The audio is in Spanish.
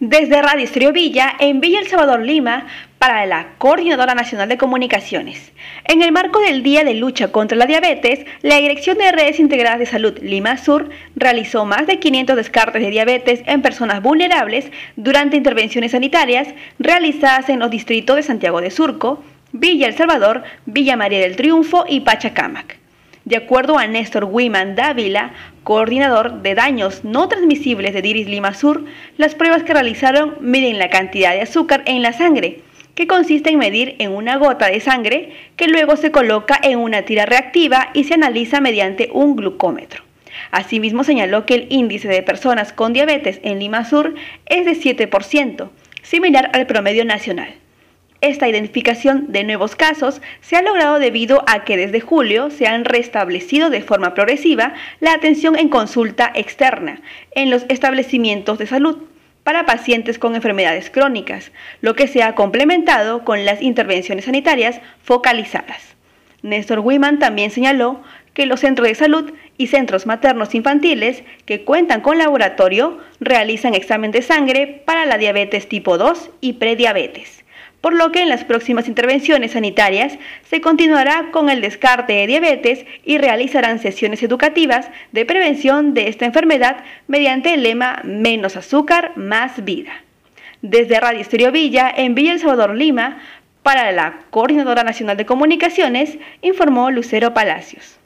Desde Radio Villa, en Villa El Salvador, Lima, para la Coordinadora Nacional de Comunicaciones. En el marco del Día de Lucha contra la Diabetes, la Dirección de Redes Integradas de Salud Lima Sur realizó más de 500 descartes de diabetes en personas vulnerables durante intervenciones sanitarias realizadas en los distritos de Santiago de Surco, Villa El Salvador, Villa María del Triunfo y Pachacamac. De acuerdo a Néstor Wiman Dávila, coordinador de daños no transmisibles de Diris Lima Sur, las pruebas que realizaron miden la cantidad de azúcar en la sangre, que consiste en medir en una gota de sangre que luego se coloca en una tira reactiva y se analiza mediante un glucómetro. Asimismo señaló que el índice de personas con diabetes en Lima Sur es de 7%, similar al promedio nacional. Esta identificación de nuevos casos se ha logrado debido a que desde julio se han restablecido de forma progresiva la atención en consulta externa en los establecimientos de salud para pacientes con enfermedades crónicas, lo que se ha complementado con las intervenciones sanitarias focalizadas. Néstor Wiman también señaló que los centros de salud y centros maternos infantiles que cuentan con laboratorio realizan examen de sangre para la diabetes tipo 2 y prediabetes por lo que en las próximas intervenciones sanitarias se continuará con el descarte de diabetes y realizarán sesiones educativas de prevención de esta enfermedad mediante el lema Menos azúcar, más vida. Desde Radio Estéreo Villa, en Villa El Salvador, Lima, para la Coordinadora Nacional de Comunicaciones, informó Lucero Palacios.